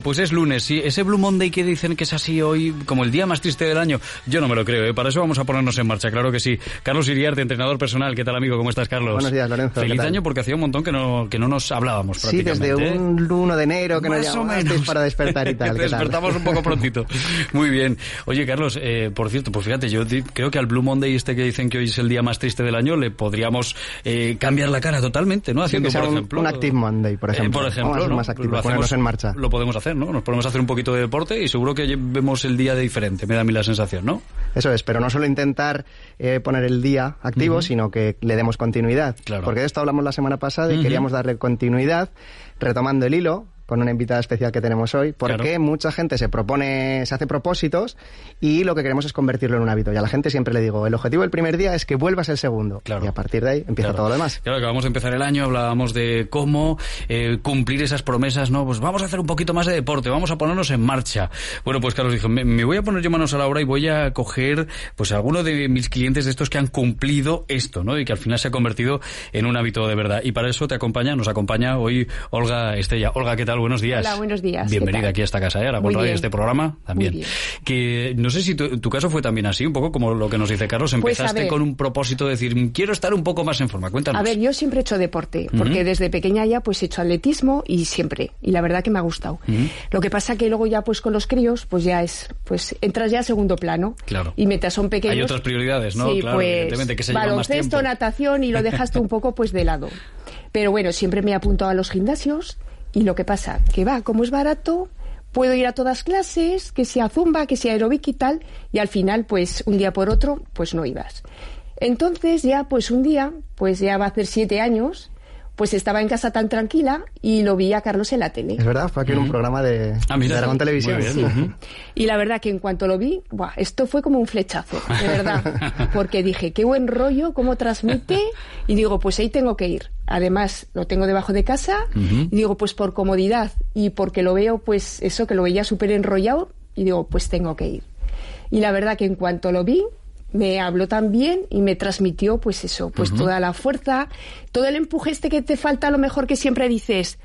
Pues es lunes, sí. Ese Blue Monday que dicen que es así hoy, como el día más triste del año, yo no me lo creo, ¿eh? Para eso vamos a ponernos en marcha, claro que sí. Carlos Iriarte, entrenador personal. ¿Qué tal, amigo? ¿Cómo estás, Carlos? Buenos días, Lorenzo. Feliz año porque hacía un montón que no, que no nos hablábamos Sí, desde prácticamente. ¿eh? un 1 de enero que nos llamasteis para despertar y tal. ¿qué tal? Despertamos un poco prontito. Muy bien. Oye, Carlos, eh, por cierto, pues fíjate, yo creo que al Blue Monday este que dicen que hoy es el día más triste del año, le podríamos eh, cambiar la cara totalmente, ¿no? Sí, Haciendo, que sea por un- ejemplo... un Active Monday, por Eh, ejemplo. por ejemplo, Vamos a ser ¿no? más activos, ponernos en marcha. Lo podemos hacer, ¿no? Nos podemos hacer un poquito de deporte y seguro que vemos el día de diferente, me da a mí la sensación, ¿no? Eso es, pero no solo intentar eh, poner el día activo, sino que le demos continuidad. Claro. Porque de esto hablamos la semana pasada y queríamos darle continuidad, retomando el hilo con una invitada especial que tenemos hoy, porque Claro. mucha gente se propone, se hace propósitos y lo que queremos es convertirlo en un hábito. Y a la gente siempre le digo, el objetivo del primer día es que vuelvas el segundo. Claro. Y a partir de ahí empieza Claro. todo lo demás. Claro, que vamos a empezar el año, hablábamos de cómo eh, cumplir esas promesas, ¿no? Pues vamos a hacer un poquito más de deporte, vamos a ponernos en marcha. Bueno, pues Carlos dijo, me, me voy a poner yo manos a la obra y voy a coger, pues, alguno de mis clientes de estos que han cumplido esto, ¿no? Y que al final se ha convertido en un hábito de verdad. Y para eso te acompaña, nos acompaña hoy Olga Estella. Olga, ¿qué tal? Buenos días. Hola, buenos días. ¿Qué Bienvenida aquí a esta casa, ¿eh? Ahora Muy con bien. este programa también. Que no sé si tu, tu caso fue también así, un poco como lo que nos dice Carlos. Pues, a Empezaste con un propósito de decir, quiero estar un poco más en forma. Cuéntanos. A ver, yo siempre he hecho deporte, porque desde pequeña ya pues he hecho atletismo y siempre, y la verdad que me ha gustado. Lo que pasa que luego ya pues con los críos, pues ya es, pues entras ya a segundo plano. Claro. Y mientras son pequeños. Hay otras prioridades, ¿no? Sí, Claro, pues evidentemente, que se más baloncesto, tiempo. natación y lo dejaste un poco pues de lado. Pero bueno, siempre me he apuntado a los gimnasios y lo que pasa, que va, como es barato, puedo ir a todas clases, que sea zumba, que sea aeróbic y tal, y al final, pues un día por otro, pues no ibas. Entonces ya, pues un día, pues ya va a hacer siete años, pues estaba en casa tan tranquila y lo vi a Carlos en la tele. Es verdad, fue aquí en un programa de, Ah, mira. de Aragón Televisión. Bien. Sí. Y la verdad que en cuanto lo vi, buah, esto fue como un flechazo, de verdad. Porque dije, qué buen rollo, cómo transmite. Y digo, pues ahí tengo que ir. Además, lo tengo debajo de casa. Y digo, pues por comodidad y porque lo veo, pues eso, que lo veía súper enrollado. Y digo, pues tengo que ir. Y la verdad que en cuanto lo vi, me habló tan bien y me transmitió, pues eso, pues toda la fuerza, todo el empuje este que te falta, a lo mejor que siempre dices,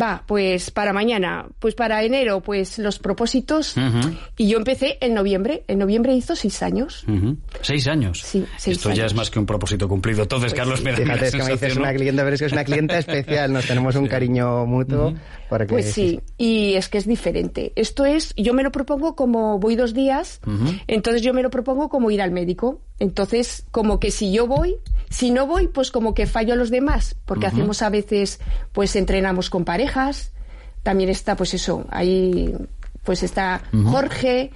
va, pues para mañana, pues para enero, pues los propósitos. Ujú. Y yo empecé en noviembre. En noviembre hizo seis años. Ujú. Seis años. Sí, seis Esto ya años. es más que un propósito cumplido. Entonces, Pues Carlos, sí. me da Fíjate, es que me dices sensación, una ¿no? clienta, pero es que es una clienta especial, nos tenemos un cariño mutuo. porque Pues sí, y es que es diferente. Esto es, yo me lo propongo como voy dos días, entonces yo me lo propongo como ir al médico. Entonces, como que si yo voy, si no voy, pues como que fallo a los demás, porque hacemos a veces, pues entrenamos con parejas, también está, pues eso, ahí, pues está Jorge,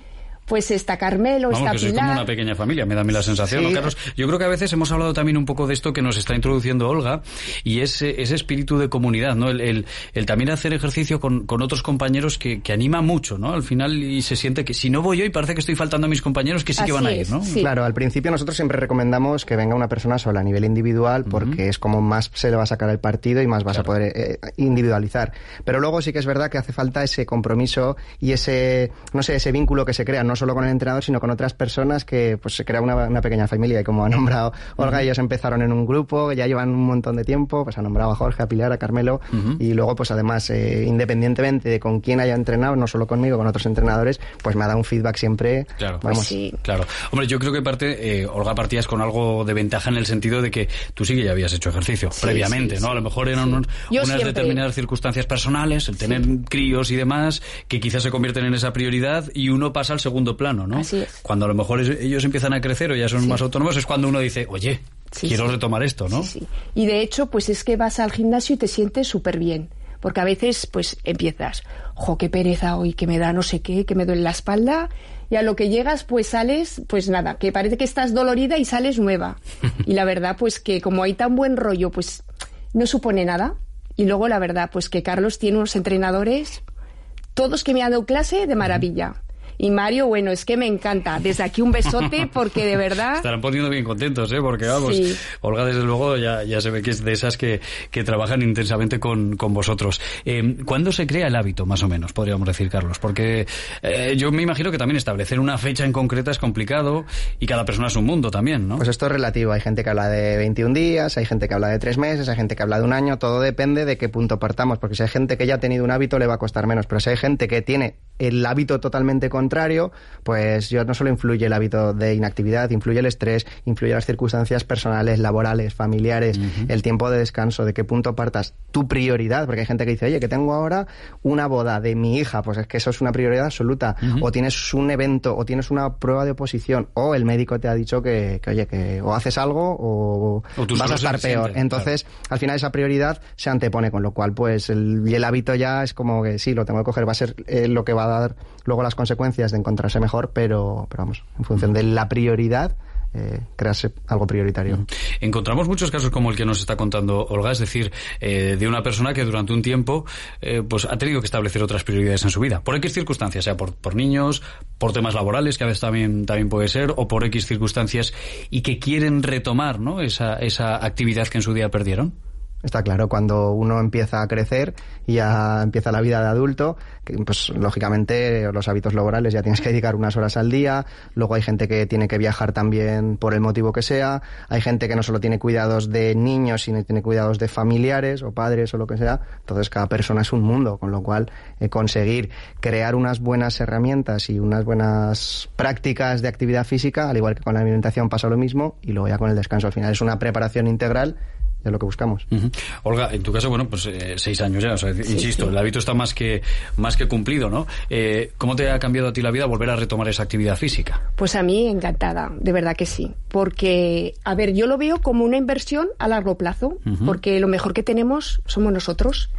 pues está Carmelo, Vamos, está que sois como Pilar. una pequeña familia, me da a mí la sensación, ¿no. Carlos? Yo creo que a veces hemos hablado también un poco de esto que nos está introduciendo Olga, y ese, ese espíritu de comunidad, ¿no? El, el, el también hacer ejercicio con, con otros compañeros que, que anima mucho, ¿no? Al final, y se siente que si no voy hoy, parece que estoy faltando a mis compañeros que sí que van a ir, es, ¿no? sí. Claro, al principio nosotros siempre recomendamos que venga una persona sola a nivel individual porque es como más se le va a sacar el partido y más vas a poder eh, individualizar. Pero luego sí que es verdad que hace falta ese compromiso y ese, no sé, ese vínculo que se crea no solo con el entrenador sino con otras personas que pues se crea una, una pequeña familia y como ha nombrado Olga, ellos empezaron en un grupo, ya llevan un montón de tiempo, pues ha nombrado a Jorge, a Pilar, a Carmelo y luego pues además eh, independientemente de con quién haya entrenado, no solo conmigo, con otros entrenadores, pues me ha dado un feedback siempre. Claro. Vamos, Pues sí. Claro. Hombre, yo creo que parte, eh, Olga, partías con algo de ventaja en el sentido de que tú sí que ya habías hecho ejercicio Sí, previamente, sí, ¿no? sí. A lo mejor eran unos- unas siempre. determinadas circunstancias personales, el tener críos y demás, que quizás se convierten en esa prioridad y uno pasa al segundo plano, ¿no? Así es. Cuando a lo mejor ellos empiezan a crecer o ya son más autónomos, es cuando uno dice, oye, Sí, quiero sí. retomar esto, ¿no? Sí, sí. Y de hecho, pues es que vas al gimnasio y te sientes súper bien. Porque a veces, pues empiezas, jo, qué pereza hoy, que me da no sé qué, que me duele la espalda. Y a lo que llegas, pues sales, pues nada, que parece que estás dolorida y sales nueva. Y la verdad, pues que como hay tan buen rollo, pues no supone nada. Y luego la verdad, pues que Carlos tiene unos entrenadores todos que me han dado clase, de maravilla. Y Mario, bueno, es que me encanta. Desde aquí un besote porque de verdad... Estarán poniendo bien contentos, ¿eh? Porque vamos, Olga desde luego ya, ya se ve que es de esas que, que trabajan intensamente con, con vosotros. Eh, ¿Cuándo se crea el hábito, más o menos, podríamos decir, Carlos? Porque eh, yo me imagino que también establecer una fecha en concreta es complicado y cada persona es un mundo también, ¿no? Pues esto es relativo. Hay gente que habla de 21 días, hay gente que habla de 3 meses, hay gente que habla de un año. Todo depende de qué punto partamos. Porque si hay gente que ya ha tenido un hábito, le va a costar menos. Pero si hay gente que tiene el hábito totalmente contrario, pues yo no solo influye el hábito de inactividad, influye el estrés, influye las circunstancias personales, laborales, familiares, el tiempo de descanso, de qué punto partas, tu prioridad, porque hay gente que dice, oye, que tengo ahora una boda de mi hija, pues es que eso es una prioridad absoluta, o tienes un evento, o tienes una prueba de oposición, o el médico te ha dicho que, oye, que o haces algo o, vas a estar peor. Entonces, al final esa prioridad se antepone, con lo cual, pues el, el hábito ya es como que sí, lo tengo que coger, va a ser eh, lo que va a dar luego las consecuencias de encontrarse mejor, pero, pero vamos, en función de la prioridad, eh, crearse algo prioritario. Encontramos muchos casos como el que nos está contando Olga, es decir, eh, de una persona que durante un tiempo eh, pues ha tenido que establecer otras prioridades en su vida, por X circunstancias, sea por, por niños, por temas laborales, que a veces también, también puede ser, o por X circunstancias, y que quieren retomar ¿no? esa, esa actividad que en su día perdieron. Está claro, cuando uno empieza a crecer y ya empieza la vida de adulto, pues lógicamente los hábitos laborales ya tienes que dedicar unas horas al día, luego hay gente que tiene que viajar también por el motivo que sea, hay gente que no solo tiene cuidados de niños, sino tiene cuidados de familiares o padres o lo que sea, entonces cada persona es un mundo, con lo cual eh, conseguir crear unas buenas herramientas y unas buenas prácticas de actividad física, al igual que con la alimentación pasa lo mismo, y luego ya con el descanso al final. Es una preparación integral de lo que buscamos. Olga, en tu caso, bueno, pues eh, seis años ya, o sea, insisto, el hábito está más que, más que cumplido, ¿no? Eh, ¿Cómo te ha cambiado a ti la vida volver a retomar esa actividad física? Pues a mí encantada, de verdad que sí, porque, a ver, yo lo veo como una inversión a largo plazo, porque lo mejor que tenemos somos nosotros.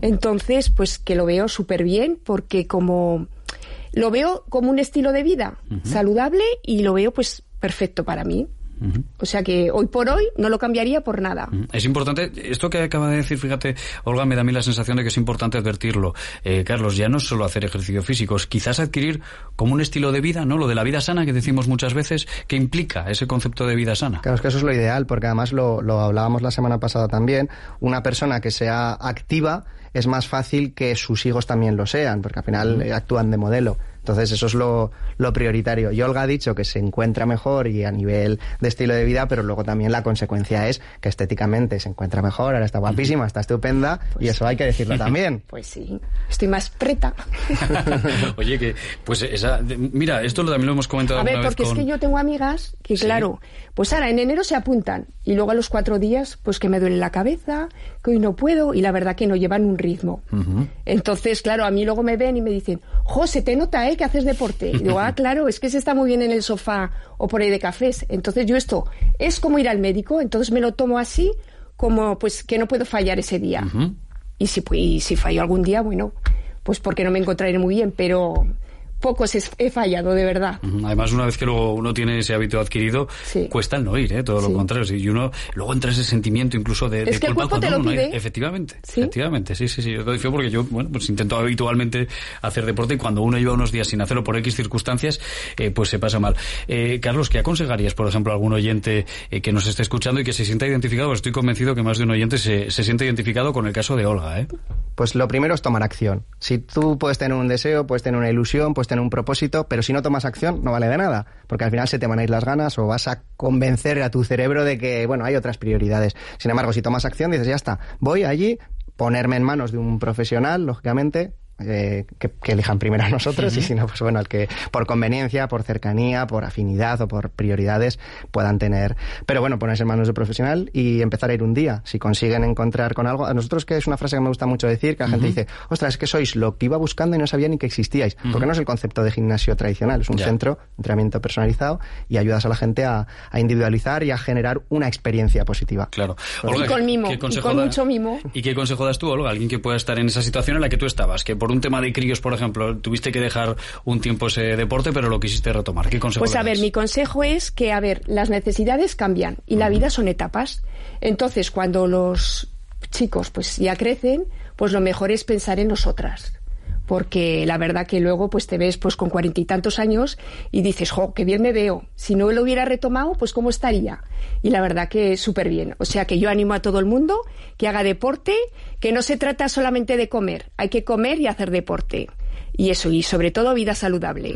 Entonces, pues que lo veo súper bien, porque como lo veo como un estilo de vida saludable y lo veo pues perfecto para mí. O sea que hoy por hoy no lo cambiaría por nada. Es importante, esto que acaba de decir, fíjate, Olga, me da a mí la sensación de que es importante advertirlo. Eh, Carlos, ya no es solo hacer ejercicio físico, quizás adquirir como un estilo de vida, ¿no? Lo de la vida sana que decimos muchas veces, que implica ese concepto de vida sana. Claro, es que eso es lo ideal, porque además lo, lo hablábamos la semana pasada también. Una persona que sea activa es más fácil que sus hijos también lo sean, porque al final actúan de modelo. Entonces eso es lo, lo, prioritario. Y Olga ha dicho que se encuentra mejor y a nivel de estilo de vida, pero luego también la consecuencia es que estéticamente se encuentra mejor, ahora está guapísima, está estupenda y pues eso hay que decirlo también. Pues sí, estoy más preta. Oye, que pues esa, mira, esto también lo hemos comentado. A ver, porque es que yo tengo amigas que claro, pues ahora en enero se apuntan y luego a los cuatro días pues que me duele la cabeza, que hoy no puedo y la verdad que no llevan un ritmo. Entonces, claro, a mí luego me ven y me dicen, José, te nota, ¿eh? Que haces deporte. Y digo, ah, claro, es que se está muy bien en el sofá o por ahí de cafés. Entonces yo esto es como ir al médico, entonces me lo tomo así como pues que no puedo fallar ese día. Y si, y si fallo algún día, bueno, pues porque no me encontraré muy bien, pero pocos he fallado, de verdad. Además, una vez que luego uno tiene ese hábito adquirido, cuesta el no ir, ¿eh? todo lo contrario. Y uno luego entra ese sentimiento incluso de, es que culpa el cuerpo te lo pide. Efectivamente, efectivamente, sí, sí, sí. Yo lo porque yo, bueno, pues intento habitualmente hacer deporte y cuando uno lleva unos días sin hacerlo por X circunstancias, eh, pues se pasa mal. Eh, Carlos, ¿qué aconsejarías, por ejemplo, a algún oyente eh, que nos esté escuchando y que se sienta identificado? Pues estoy convencido que más de un oyente se, se siente identificado con el caso de Olga, ¿eh? Pues lo primero es tomar acción. Si tú puedes tener un deseo, puedes tener una ilusión, puedes tener un propósito, pero si no tomas acción no vale de nada, porque al final se te van a ir las ganas o vas a convencer a tu cerebro de que, bueno, hay otras prioridades. Sin embargo, si tomas acción, dices, ya está, voy allí, ponerme en manos de un profesional, lógicamente, eh, que, elijan primero a nosotros y si no, pues bueno, el que por conveniencia, por cercanía, por afinidad o por prioridades puedan tener. Pero bueno, ponerse en manos de profesional y empezar a ir un día. Si consiguen encontrar con algo. A nosotros, que es una frase que me gusta mucho decir, que la gente dice, ostras, es que sois lo que iba buscando y no sabía ni que existíais. Porque no es el concepto de gimnasio tradicional, es un centro de entrenamiento personalizado y ayudas a la gente a, individualizar y a generar una experiencia positiva. Claro. y con mimo, y con mucho mimo. ¿Y qué consejo das tú, Olga? Alguien que pueda estar en esa situación en la que tú estabas, que por un tema de críos, por ejemplo, tuviste que dejar un tiempo ese deporte, pero lo quisiste retomar. ¿Qué consejo Pues a ver, mi consejo es que, a ver, las necesidades cambian y la vida son etapas. Entonces, cuando los chicos pues ya crecen, pues lo mejor es pensar en nosotras porque la verdad que luego pues te ves pues con cuarenta y tantos años y dices, jo, qué bien me veo. Si no lo hubiera retomado, pues cómo estaría. Y la verdad que súper bien. O sea que yo animo a todo el mundo que haga deporte, que no se trata solamente de comer, hay que comer y hacer deporte y eso, y sobre todo vida saludable.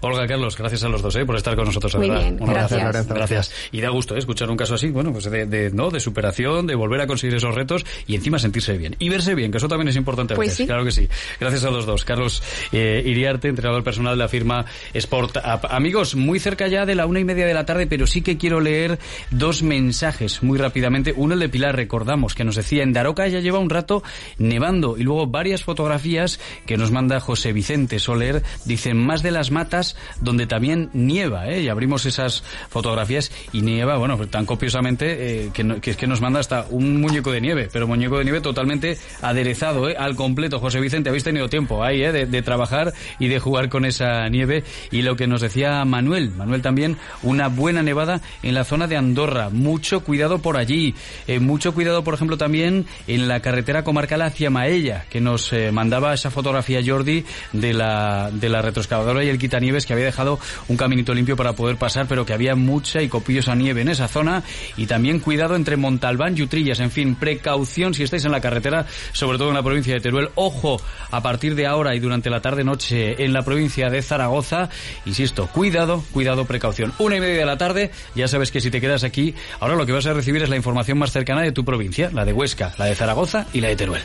Olga, Carlos, gracias a los dos ¿eh? por estar con nosotros. Muy bien, gracias. gracias. Y da gusto ¿eh? escuchar un caso así, bueno, pues de, ¿no? de superación, de volver a conseguir esos retos y encima sentirse bien. Y verse bien, que eso también es importante. Pues sí. Claro que sí. Gracias a los dos. Carlos eh, Iriarte, entrenador personal de la firma Sport Amigos, muy cerca ya de la una y media de la tarde, pero sí que quiero leer dos mensajes muy rápidamente. Uno el de Pilar, recordamos, que nos decía, en Daroca ya lleva un rato nevando y luego varias fotografías que nos manda José Vicente Soler, dicen más de las matas donde también nieva, ¿eh? Y abrimos esas fotografías y nieva, bueno, tan copiosamente eh, que, que, es que nos manda hasta un muñeco de nieve, pero muñeco de nieve totalmente aderezado, ¿eh? Al completo. José Vicente, habéis tenido tiempo ahí, ¿eh? De, de trabajar y de jugar con esa nieve. Y lo que nos decía Manuel, Manuel también, una buena nevada en la zona de Andorra. Mucho cuidado por allí. Eh, mucho cuidado, por ejemplo, también en la carretera comarcal hacia Maella, que nos eh, mandaba esa fotografía Jordi de la, de la retroexcavadora y el quitanieves que había dejado un caminito limpio para poder pasar, pero que había mucha y copiosa nieve en esa zona. Y también cuidado entre Montalbán y Utrillas. En fin, precaución si estáis en la carretera, sobre todo en la provincia de Teruel. Ojo, a partir de ahora y durante la tarde-noche en la provincia de Zaragoza. Insisto, cuidado, cuidado, precaución. Una y media de la tarde, ya sabes que si te quedas aquí, ahora lo que vas a recibir es la información más cercana de tu provincia, la de Huesca, la de Zaragoza y la de Teruel.